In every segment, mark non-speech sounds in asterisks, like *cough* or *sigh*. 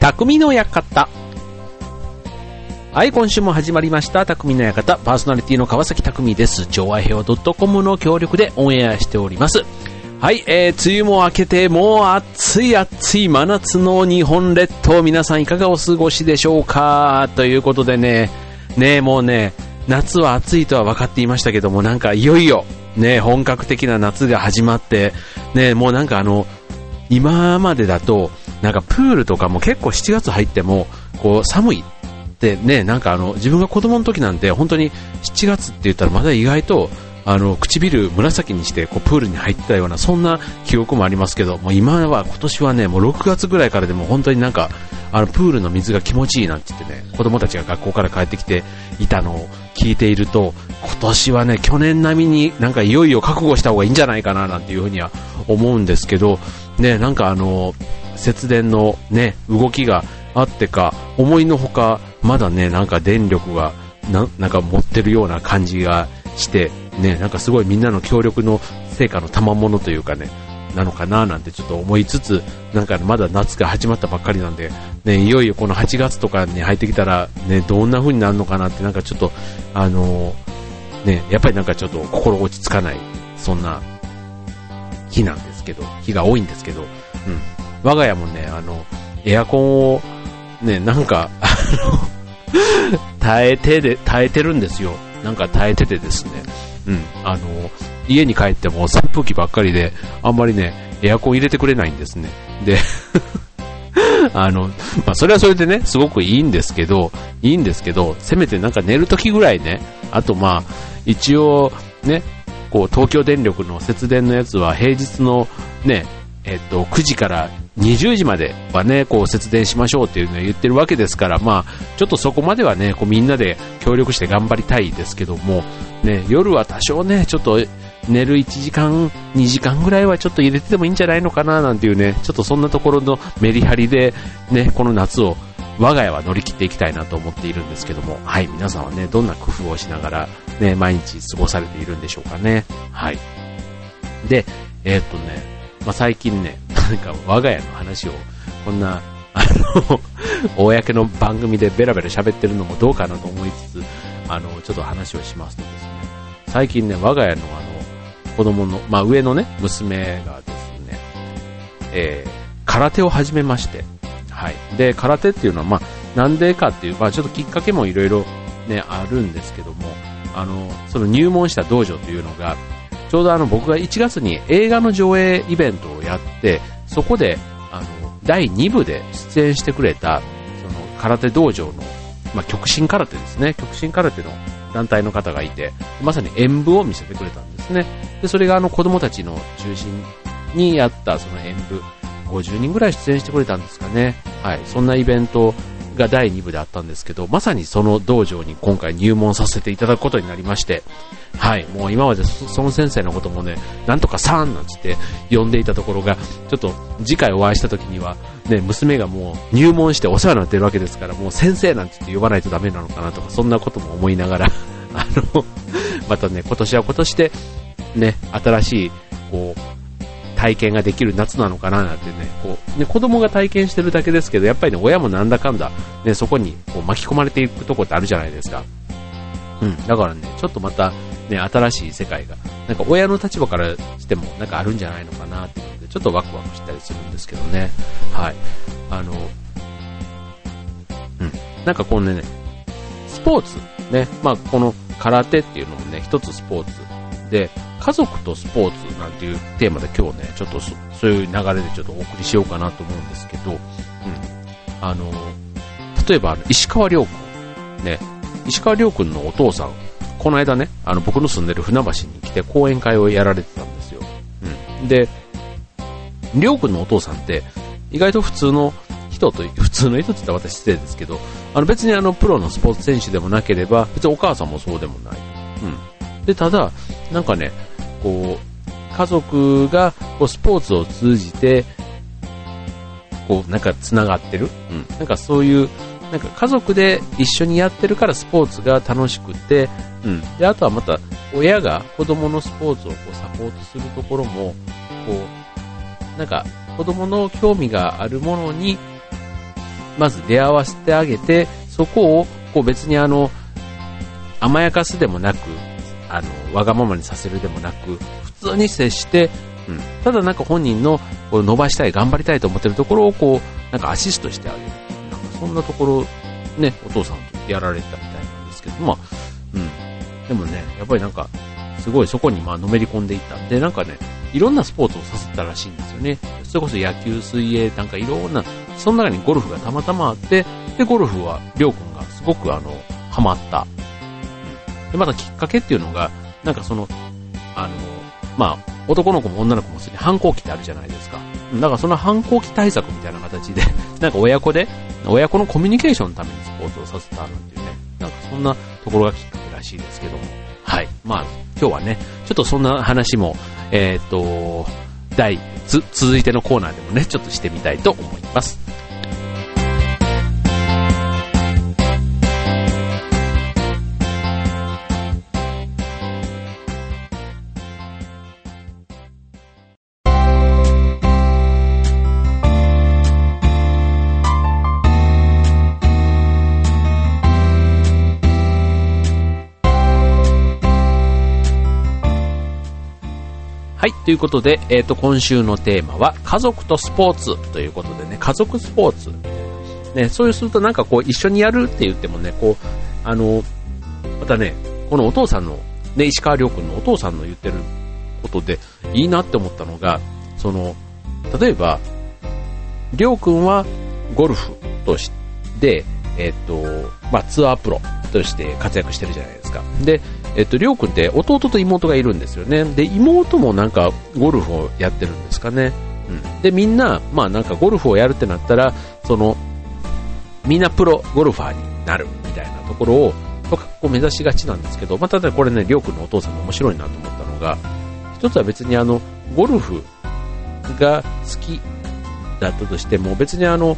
匠の館。はい、今週も始まりました、匠の館。パーソナリティの川崎匠です。超愛平和 .com の協力でオンエアしております。はい、えー、梅雨も明けて、もう暑い暑い真夏の日本列島、皆さんいかがお過ごしでしょうか？ということでね、ねもうね、夏は暑いとは分かっていましたけども、なんかいよいよ、ね、本格的な夏が始まって、ね、もうなんかあの、今までだと、なんかプールとかも結構7月入っても、こう寒いってね、なんかあの、自分が子供の時なんて本当に7月って言ったらまだ意外と、あの、唇紫にしてこうプールに入ってたような、そんな記憶もありますけど、もう今は今年はね、もう6月ぐらいからでも本当になんか、あの、プールの水が気持ちいいなんて言ってね、子供たちが学校から帰ってきていたのを聞いていると、今年はね、去年並みになんかいよいよ覚悟した方がいいんじゃないかななんていうふには思うんですけど、ね、なんかあの、節電のね、動きがあってか、思いのほか、まだね、なんか電力が、ななんか持ってるような感じがして、ね、なんかすごいみんなの協力の成果の賜物というかね、なのかななんてちょっと思いつつ、なんかまだ夏が始まったばっかりなんで、ね、いよいよこの8月とかに入ってきたら、ね、どんな風になるのかなって、なんかちょっと、あのー、ね、やっぱりなんかちょっと心落ち着かない、そんな日なんですけど、日が多いんですけど、うん。我が家もね、あの、エアコンを、ね、なんか、あの耐えてで、耐えてるんですよ。なんか耐えててですね。うん。あの、家に帰っても扇風機ばっかりで、あんまりね、エアコン入れてくれないんですね。で *laughs* あの、まあ、それはそれでね、すごくいいんですけど、いいんですけど、せめてなんか寝るときぐらいね、あとまあ、一応、ね、こう、東京電力の節電のやつは平日のね、えっと、9時から20時まではね、こう節電しましょうっていうのを言ってるわけですから、まあ、ちょっとそこまではね、こうみんなで協力して頑張りたいですけども、ね、夜は多少ね、ちょっと寝る1時間、2時間ぐらいはちょっと入れててもいいんじゃないのかななんていうね、ちょっとそんなところのメリハリで、ね、この夏を我が家は乗り切っていきたいなと思っているんですけども、はい、皆さんはね、どんな工夫をしながら、ね、毎日過ごされているんでしょうかね。はい。で、えー、っとね、まあ、最近ね、なんか我が家の話を、こんな、あの、*laughs* 公の番組でベラベラ喋ってるのもどうかなと思いつつ、あの、ちょっと話をしますとですね、最近ね、我が家のあの、子供の、まあ、上のね、娘がですね、えー、空手を始めまして、はい。で、空手っていうのは、まあ、なんでかっていう、まあ、ちょっときっかけもいろいろね、あるんですけども、あの、その入門した道場というのが、ちょうどあの僕が1月に映画の上映イベントをやって、そこであの第2部で出演してくれたその空手道場の、まあ、極真空手ですね、極真空手の団体の方がいて、まさに演舞を見せてくれたんですね。で、それがあの子供たちの中心にあったその演舞、50人ぐらい出演してくれたんですかね。はい、そんなイベントが第2部であったんですけど、まさにその道場に今回入門させていただくことになりまして、はい、もう今までその先生のこともね、なんとかさんなんつって呼んでいたところが、ちょっと次回お会いした時には、ね、娘がもう入門してお世話になってるわけですから、もう先生なんつって呼ばないとダメなのかなとか、そんなことも思いながら、*laughs* あの、またね、今年は今年で、ね、新しい、こう、体験ができる夏なのかななんてね、こう、ね、子供が体験してるだけですけど、やっぱりね、親もなんだかんだ、ね、そこにこう巻き込まれていくとこってあるじゃないですか。うん、だからね、ちょっとまた、ね、新しい世界が、なんか親の立場からしても、なんかあるんじゃないのかなっていうので、ちょっとワクワクしたりするんですけどね。はい。あの、うん。なんかこのね、スポーツ、ね、まあこの空手っていうのもね、一つスポーツで、家族とスポーツなんていうテーマで今日ね、ちょっとそういう流れでちょっとお送りしようかなと思うんですけど、うん。あの、例えばあの石川遼君、ね、石川遼君のお父さん、この間ね、あの僕の住んでる船橋に来て講演会をやられてたんですよ。うん。で、遼君のお父さんって意外と普通の人と、普通の人って言ったら私失礼ですけど、あの別にあのプロのスポーツ選手でもなければ、別にお母さんもそうでもない。うん。で、ただ、なんかね、こう、家族がこうスポーツを通じて、こう、なんか繋がってる？うん。なんかそういう、なんか家族で一緒にやってるからスポーツが楽しくて、うん。で、あとはまた、親が子供のスポーツをこうサポートするところも、こう、なんか子供の興味があるものに、まず出会わせてあげて、そこを、こう別にあの、甘やかすでもなく、あの、わがままにさせるでもなく、普通に接して、うん、ただなんか本人のこう伸ばしたい、頑張りたいと思ってるところをこう、なんかアシストしてあげる。なんかそんなところ、ね、お父さんとやられてたみたいなんですけど、まあ、うん。でもね、やっぱりなんか、すごいそこにまあのめり込んでいったで、なんかね、いろんなスポーツをさせたらしいんですよね。それこそ野球、水泳、なんかいろんな、その中にゴルフがたまたまあって、で、ゴルフは、りょうくんがすごくあの、ハマった。で、またきっかけっていうのが、なんかその、あの、まあ、男の子も女の子もすでに反抗期ってあるじゃないですか。だからその反抗期対策みたいな形で、*laughs* なんか親子で、親子のコミュニケーションのためにスポーツをさせたなんていうね、なんかそんなところがきっかけらしいですけども。はい。まあ、今日はね、ちょっとそんな話も、えっ、と、第、続いてのコーナーでもね、ちょっとしてみたいと思います。ということで、えっ、ー、と、今週のテーマは、家族とスポーツということでね、家族スポーツみたいな。ね、そうするとなんかこう、一緒にやるって言ってもね、こう、あの、またね、このお父さんの、ね、石川亮君のお父さんの言ってることで、いいなって思ったのが、その、例えば、亮君はゴルフとして、えっ、ー、と、まあ、ツアープロとして活躍してるじゃないですか。で、えっと、りょうくんって弟と妹がいるんですよね。で、妹もなんかゴルフをやってるんですかね。うん。で、みんな、まあなんかゴルフをやるってなったら、その、みんなプロゴルファーになるみたいなところをと、こう目指しがちなんですけど、まあ、ただこれね、りょうくんのお父さんも面白いなと思ったのが、一つは別にあの、ゴルフが好きだったとしても、別にあの、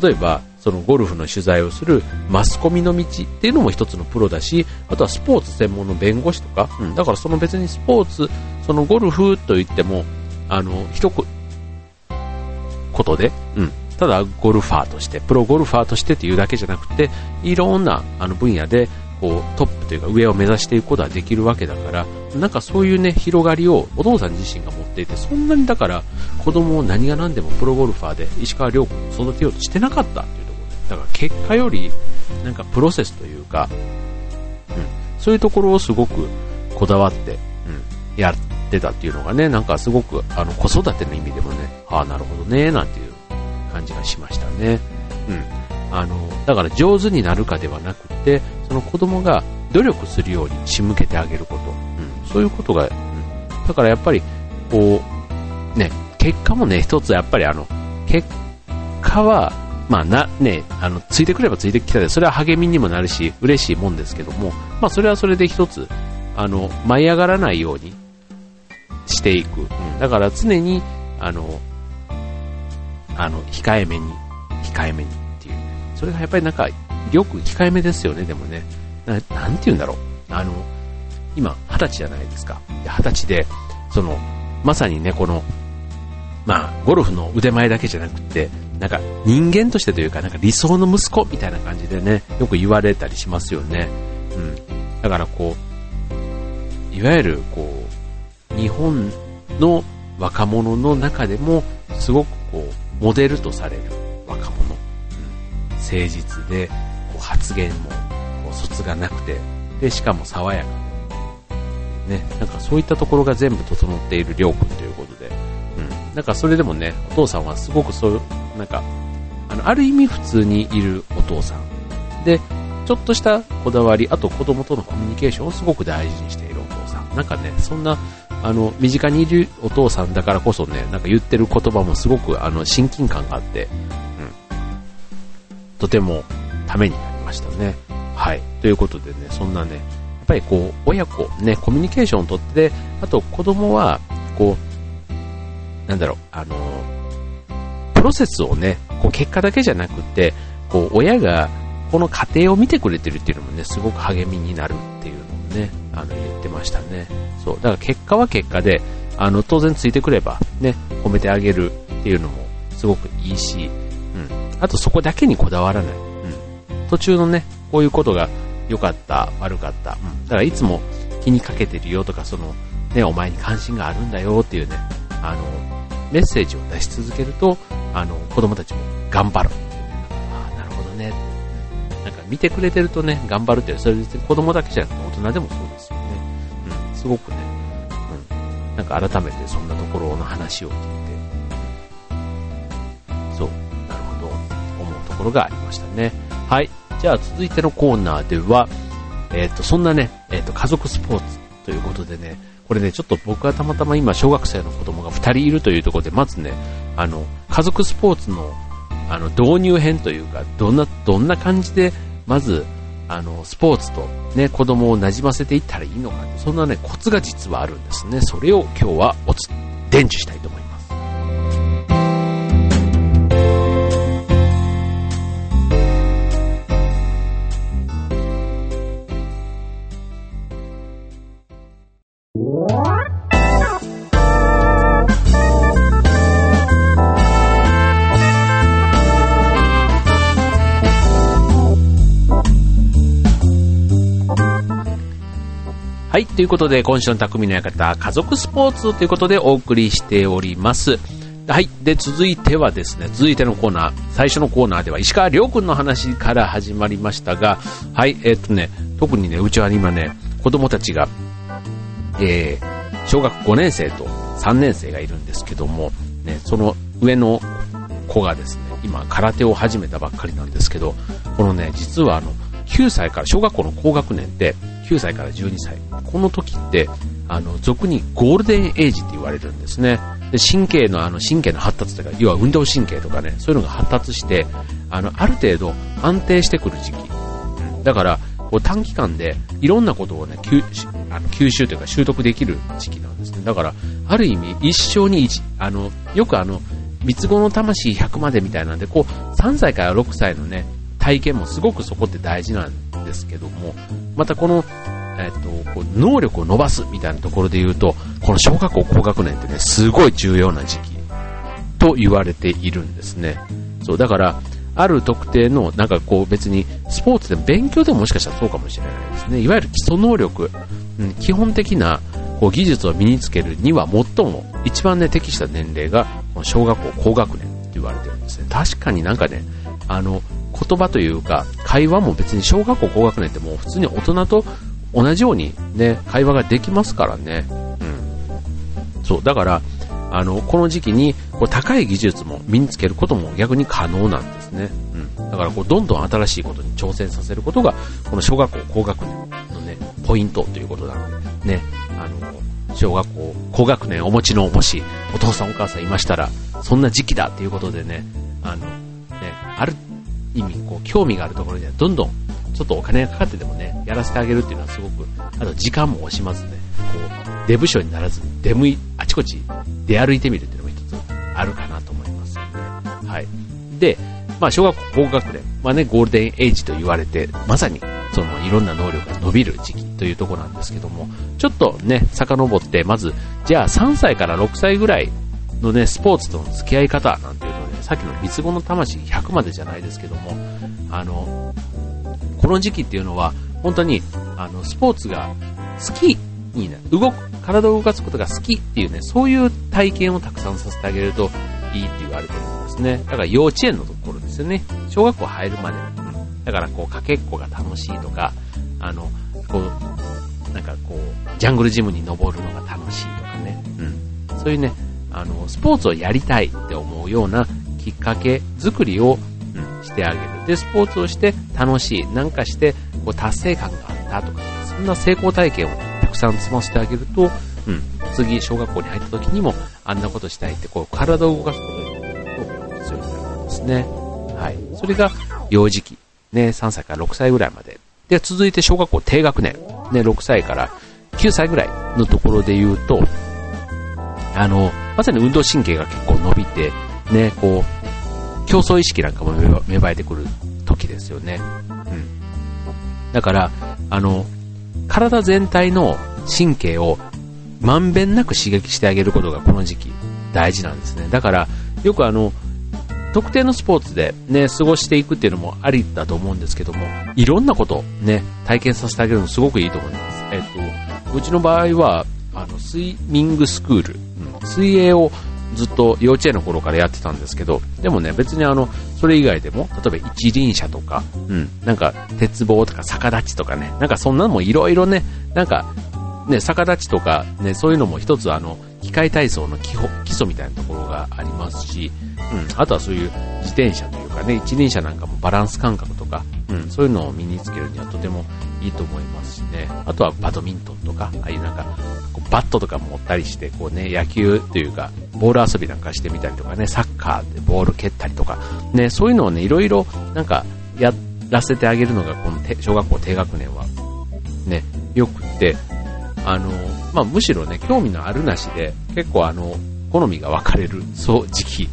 例えば、そのゴルフの取材をするマスコミの道っていうのも一つのプロだし、あとはスポーツ専門の弁護士とか、うん、だからその別にスポーツ、そのゴルフといっても、あの、一ことで、うん、ただゴルファーとして、プロゴルファーとしてっていうだけじゃなくて、いろんなあの分野でこうトップというか上を目指していくことはできるわけだから、なんかそういうね、広がりをお父さん自身が持っていて、そんなにだから子供を何が何でもプロゴルファーで石川遼君を育てようとしてなかったっていうだから結果より、なんかプロセスというか、うん、そういうところをすごくこだわって、うん、やってたっていうのがね、なんかすごく、あの、子育ての意味でもね、ああ、なるほどね、なんていう感じがしましたね。うん。あの、だから上手になるかではなくて、その子供が努力するように仕向けてあげること。うん。そういうことが、うん。だからやっぱり、こう、ね、結果もね、一つやっぱりあの、結果は、まあな、ね、あの、ついてくればついてきたで、それは励みにもなるし、嬉しいもんですけども、まあそれはそれで一つ、あの、舞い上がらないようにしていく。うん、だから常に、あの、あの、控えめに、控えめにっていう。それがやっぱりなんか、よく控えめですよね、でもね。なんて言うんだろう。あの、今、二十歳じゃないですか。二十歳で、その、まさにね、この、まあ、ゴルフの腕前だけじゃなくて、なんか人間としてというか、なんか理想の息子みたいな感じでね、よく言われたりしますよね。うん。だからこう、いわゆるこう、日本の若者の中でも、すごくこう、モデルとされる若者。うん、誠実で、こう発言も、こう、卒がなくて、で、しかも爽やかね、なんかそういったところが全部整っているりょうくんということで、うん。なんかそれでもね、お父さんはすごくそういう、なんか、あの、ある意味普通にいるお父さん。で、ちょっとしたこだわり、あと子供とのコミュニケーションをすごく大事にしているお父さん。なんかね、そんな、あの、身近にいるお父さんだからこそね、なんか言ってる言葉もすごく、あの、親近感があって、うん。とてもためになりましたね。はい。ということでね、そんなね、やっぱりこう、親子、ね、コミュニケーションをとって、あと子供は、こう、なんだろう、あの、ロセスをね、こう結果だけじゃなくて、こう親がこの過程を見てくれてるっていうのもね、すごく励みになるっていうのもね、あの言ってましたね。そう。だから結果は結果で、あの、当然ついてくればね、褒めてあげるっていうのもすごくいいし、うん。あとそこだけにこだわらない。うん。途中のね、こういうことが良かった、悪かった。うん。だからいつも気にかけてるよとか、その、ね、お前に関心があるんだよっていうね、あの、メッセージを出し続けると、あの、子供たちも頑張る。ああ、なるほどね。なんか見てくれてるとね、頑張るって、それ別に子供だけじゃなくて大人でもそうですよね。うん、すごくね、うん、なんか改めてそんなところの話を聞いて、そう、なるほど、思うところがありましたね。はい。じゃあ続いてのコーナーでは、えっ、ー、と、そんなね、えっ、ー、と、家族スポーツということでね、これね、ちょっと僕はたまたま今、小学生の子供が2人いるというところで、まずね、あの、家族スポーツの、あの、導入編というか、どんな、どんな感じで、まず、あの、スポーツとね、子供をなじませていったらいいのか、そんなね、コツが実はあるんですね。それを今日はおつ、伝授したいと思います。ということで、今週の匠の館、家族スポーツということでお送りしております。はい。で、続いてはですね、続いてのコーナー、最初のコーナーでは石川亮君の話から始まりましたが、はい。えー、っとね、特にね、うちは今ね、子供たちが、えー、小学5年生と3年生がいるんですけども、ね、その上の子がですね、今空手を始めたばっかりなんですけど、このね、実はあの、9歳から小学校の高学年で、9歳から12歳。この時って、あの、俗にゴールデンエイジって言われるんですね。で、神経のあの、神経の発達というか、要は運動神経とかね、そういうのが発達して、あの、ある程度安定してくる時期。だから、こう短期間でいろんなことをね、吸あの吸収というか習得できる時期なんですね。だから、ある意味、一生に一、あの、よくあの、三つ子の魂100までみたいなんで、こう、3歳から6歳のね、体験もすごくそこって大事なんですけども、またこの、えっ、と、こう能力を伸ばすみたいなところで言うと、この小学校高学年ってね、すごい重要な時期と言われているんですね。そう、だから、ある特定の、なんかこう別に、スポーツでも勉強でももしかしたらそうかもしれないですね。いわゆる基礎能力、うん、基本的なこう技術を身につけるには最も一番ね適した年齢がこの小学校高学年って言われてるんですね。確かになんかね、あの、言葉というか、会話も別に小学校高学年ってもう普通に大人と同じようにね、会話ができますからね。うん。そう、だから、あの、この時期に、こう、高い技術も身につけることも逆に可能なんですね。うん。だから、こう、どんどん新しいことに挑戦させることが、この小学校高学年のね、ポイントということなので、ね、あの、小学校高学年お持ちの、もし、お父さんお母さんいましたら、そんな時期だっていうことでね、あの、ね、ある意味、こう、興味があるところにはどんどん、ちょっとお金がかかってでもね、やらせてあげるっていうのはすごく、あと時間も惜しまずね、こう、出部署にならず、出向い、あちこち出歩いてみるっていうのも一つあるかなと思いますので、はい。で、まあ、小学校高学年、まあね、ゴールデンエイジと言われて、まさに、その、いろんな能力が伸びる時期というところなんですけども、ちょっとね、遡って、まず、じゃあ3歳から6歳ぐらいのね、スポーツとの付き合い方なんていうとね、さっきの三つ子の魂100までじゃないですけども、あの、この時期っていうのは、本当に、あの、スポーツが好きになる、動く、体を動かすことが好きっていうね、そういう体験をたくさんさせてあげるといいって言われてるんですね。だから幼稚園のところですよね。小学校入るまで。だからこう、かけっこが楽しいとか、あの、こう、なんかこう、ジャングルジムに登るのが楽しいとかね。うん。そういうね、あの、スポーツをやりたいって思うようなきっかけ作りを、うん、してあげる。で、スポーツをして楽しい、なんかして、こう、達成感があったとか、そんな成功体験をたくさん積ませてあげると、うん、次、小学校に入った時にも、あんなことしたいって、こう、体を動かすことによって強くなるんですね。はい。それが、幼児期。ね、3歳から6歳ぐらいまで。で、続いて小学校低学年。ね、6歳から9歳ぐらいのところで言うと、あの、まさに運動神経が結構伸びて、ね、こう、競争意識なんかも芽生えてくる時ですよね。うん。だから、あの、体全体の神経をまんべんなく刺激してあげることがこの時期大事なんですね。だから、よくあの、特定のスポーツでね、過ごしていくっていうのもありだと思うんですけども、いろんなことね、体験させてあげるのすごくいいと思います。えっと、うちの場合は、あの、スイミングスクール、水泳をずっと幼稚園の頃からやってたんですけど、でもね、別にあの、それ以外でも、例えば一輪車とか、うん、なんか鉄棒とか逆立ちとかね、なんかそんなのもいろいろね、なんか、ね、逆立ちとか、ね、そういうのも一つあの、機械体操の基基礎みたいなところがありますし、うん、あとはそういう自転車というかね、一輪車なんかもバランス感覚とか、うん、そういうのを身につけるにはとてもいいと思いますしね。あとはバドミントンとか、ああいうなんか、バットとか持ったりして、こうね、野球というか、ボール遊びなんかしてみたりとかね、サッカーでボール蹴ったりとか、ね、そういうのをね、いろいろなんかやらせてあげるのが、この小学校低学年は、ね、よくって、あの、まあ、むしろね、興味のあるなしで、結構あの、好みが分かれる、そう時期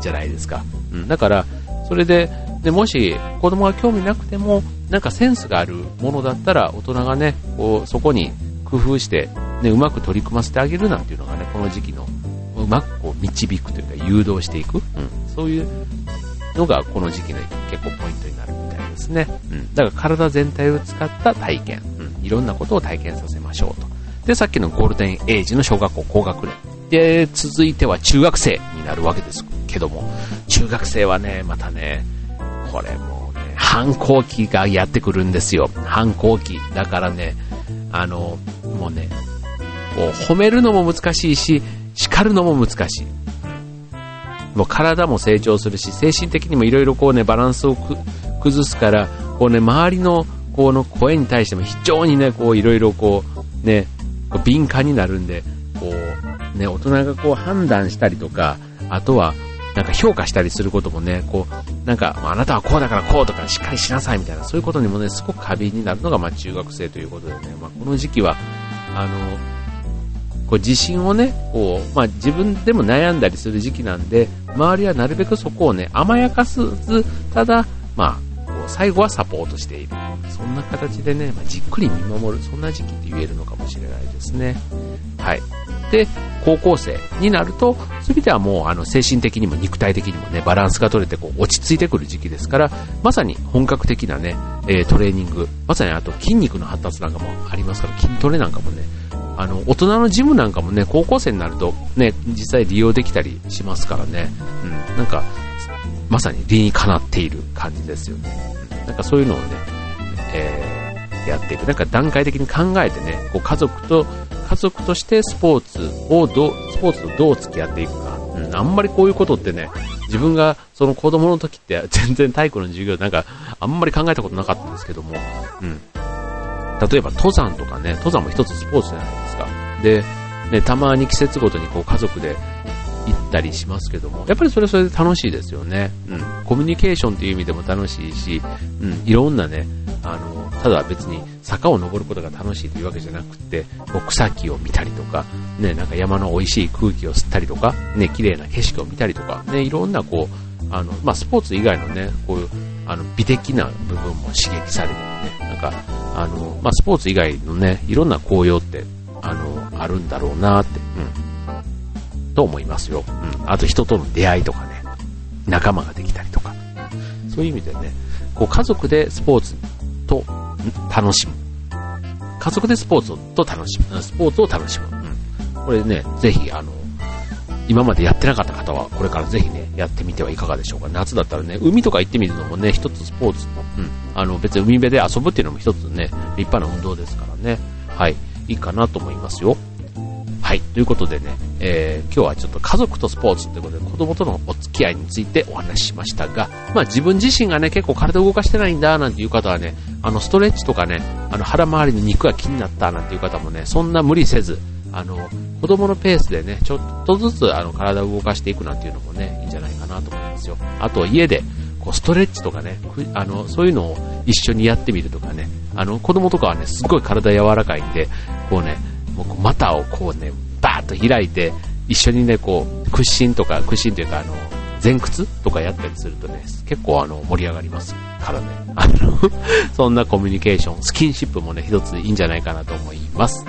じゃないですか。うん、だから、それで、で、もし子供が興味なくても、なんかセンスがあるものだったら、大人がね、こう、そこに工夫して、ね、うまく取り組ませてあげるなんていうのがね、この時期の、うまくこう、導くというか、誘導していく、うん、そういうのがこの時期の結構ポイントになるみたいですね。うん、だから体全体を使った体験、うん、いろんなことを体験させましょうと。で、さっきのゴールデンエイジの小学校高学年。で、続いては中学生になるわけですけども、中学生はね、またね、これもうね、反抗期がやってくるんですよ。反抗期。だからね、あの、もうね、こう褒めるのも難しいし、叱るのも難しい。もう体も成長するし、精神的にもいろいろこうね、バランスを崩すから、こうね、周りのこの声に対しても非常にね、こういろいろこう、ね、敏感になるんで、こう、ね、大人がこう判断したりとか、あとは、なんか評価したりすることもね、こう、なんか、あなたはこうだからこうとかしっかりしなさいみたいな、そういうことにもね、すごく過敏になるのが、まあ中学生ということでね、まあこの時期は、あの、こう自信をね、こう、まあ自分でも悩んだりする時期なんで、周りはなるべくそこをね、甘やかすず、ただ、まあ、最後はサポートしている。そんな形でね、まあ、じっくり見守る、そんな時期って言えるのかもしれないですね。はい。で、高校生になると、そういう意味ではもう、あの、精神的にも肉体的にもね、バランスが取れて、こう、落ち着いてくる時期ですから、まさに本格的なね、え、トレーニング、まさにあと筋肉の発達なんかもありますから、筋トレなんかもね、あの、大人のジムなんかもね、高校生になると、ね、実際利用できたりしますからね、うん、なんか、まさに理にかなっている感じですよね。なんかそういうのをね、えー、やっていく。なんか段階的に考えてね、こう家族と、家族としてスポーツをどう、スポーツとどう付き合っていくか。うん、あんまりこういうことってね、自分がその子供の時って *laughs* 全然体育の授業なんかあんまり考えたことなかったんですけども、うん。例えば登山とかね、登山も一つスポーツじゃないですか。で、ね、たまに季節ごとにこう家族で行ったりしますけども、やっぱりそれはそれで楽しいですよね。うん。コミュニケーションという意味でも楽しいし、うん、いろんなね、あの、ただ別に坂を登ることが楽しいというわけじゃなくて、こう草木を見たりとか、ね、なんか山の美味しい空気を吸ったりとか、ね、綺麗な景色を見たりとか、ね、いろんなこう、あの、まあ、スポーツ以外のね、こういう、あの、美的な部分も刺激されるね、なんか、あの、まあ、スポーツ以外のね、いろんな紅葉って、あの、あるんだろうなって、うん。と思いますよ。うん。あと人との出会いとかね、仲間ができたりとか。そういう意味でね、こう家族でスポーツと楽しむ。家族でスポーツと楽しむ。スポーツを楽しむ。うん。これね、ぜひ、あの、今までやってなかった方は、これからぜひね、やってみてはいかがでしょうか。夏だったらね、海とか行ってみるのもね、一つスポーツの、うん。あの、別に海辺で遊ぶっていうのも一つね、立派な運動ですからね。はい。いいかなと思いますよ。はい。ということでね、えー、今日はちょっと家族とスポーツということで子供とのお付き合いについてお話ししましたが、まあ自分自身がね、結構体を動かしてないんだなんていう方はね、あのストレッチとかね、あの腹回りの肉が気になったなんていう方もね、そんな無理せず、あの、子供のペースでね、ちょっとずつあの体を動かしていくなんていうのもね、いいんじゃないかなと思いますよ。あと家で、こうストレッチとかね、あの、そういうのを一緒にやってみるとかね、あの、子供とかはね、すごい体柔らかいんで、こうね、もう股をこうね、ーっと開いて、一緒にね、こう、屈伸とか、屈伸というか、あの、前屈とかやったりするとね、結構あの、盛り上がりますからね。あの *laughs* そんなコミュニケーション、スキンシップもね、一ついいんじゃないかなと思います。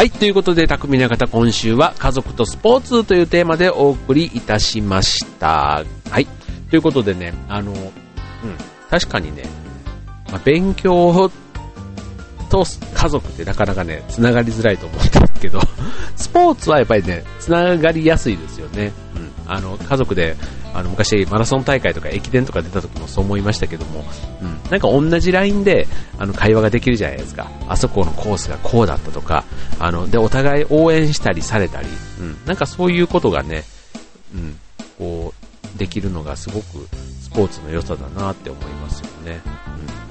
はい、ということで、匠の方、今週は家族とスポーツというテーマでお送りいたしました。はい。ということでね、あの、うん、確かにね、まあ、勉強と家族ってなかなかね、つながりづらいと思うんですけど、スポーツはやっぱりね、つながりやすいですよね。あの、家族で、あの、昔マラソン大会とか駅伝とか出た時もそう思いましたけども、うん。なんか同じラインで、あの、会話ができるじゃないですか。あそこのコースがこうだったとか、あの、で、お互い応援したりされたり、うん。なんかそういうことがね、うん、こう、できるのがすごくスポーツの良さだなって思いますよね。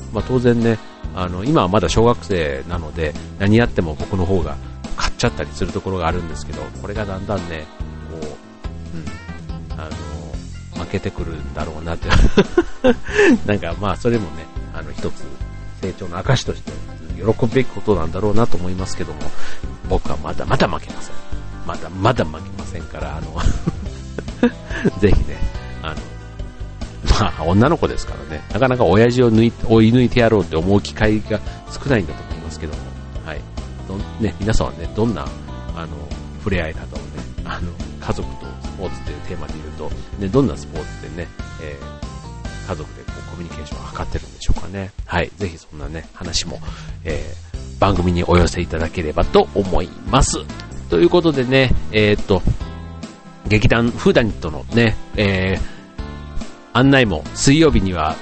うん。まあ当然ね、あの、今はまだ小学生なので、何やっても僕の方が勝っちゃったりするところがあるんですけど、これがだんだんね、こう、うん、あの、負けてくるんだろうなって。*laughs* なんかまあそれもね、あの一つ成長の証として喜ぶべきことなんだろうなと思いますけども、僕はまだまだ負けません。まだまだ負けませんから、あの、*laughs* ぜひね、あの、まあ、女の子ですからね、なかなか親父を抜い追い抜いてやろうって思う機会が少ないんだと思いますけども、はい。どね、皆さんはね、どんな、あの、触れ合い方をね、あの、家族とスポーツというテーマで言うと、ね、どんなスポーツでね、えー家族でこうコミュニケーションを図ってるんでしょうかね。はい。ぜひそんなね、話も、えー番組にお寄せいただければと思います。ということでね、えーっと、劇団フーダニットのね、えー案内も水曜日には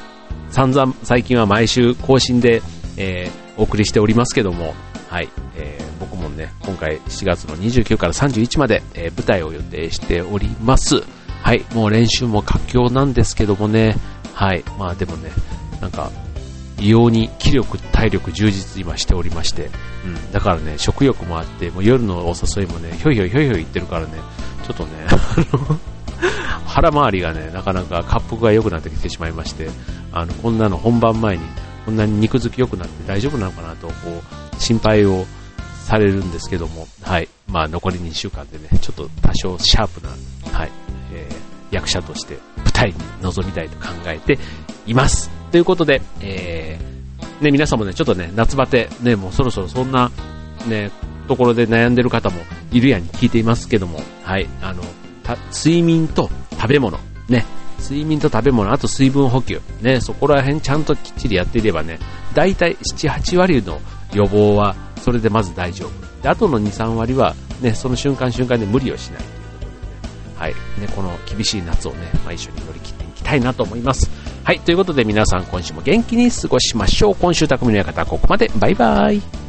散々最近は毎週更新で、えーお送りしておりますけども、はい、えー僕もね、今回7月の29から31まで、えー舞台を予定しております。はい、もう練習も佳境なんですけどもね、はい、まあでもね、なんか、異様に気力、体力充実今しておりまして、うん、だからね、食欲もあって、もう夜のお誘いもね、ひょいひょいひょいひょい言ってるからね、ちょっとね、*laughs* 腹回りがね、なかなか滑腹が良くなってきてしまいまして、あの、こんなの本番前に、こんなに肉付き良くなって大丈夫なのかなと、こ、心配をされるんですけども、はい。まあ、残り2週間でね、ちょっと多少シャープな、はい、えー役者として舞台に臨みたいと考えています。ということで、えーね、皆さんもね、ちょっとね、夏バテ、ね、もうそろそろそんな、ね、ところで悩んでる方もいるやんに聞いていますけども、はい、あの、睡眠と食べ物、ね、睡眠と食べ物、あと水分補給、ね、そこら辺ちゃんときっちりやっていればね、だいたい7、8割の予防はそれでまず大丈夫。で、あとの2、3割はね、その瞬間瞬間で無理をしないということでね、はい、ね、この厳しい夏をね、まあ、一緒に乗り切っていきたいなと思います。はい、ということで皆さん今週も元気に過ごしましょう。今週匠の館はここまで。バイバイ。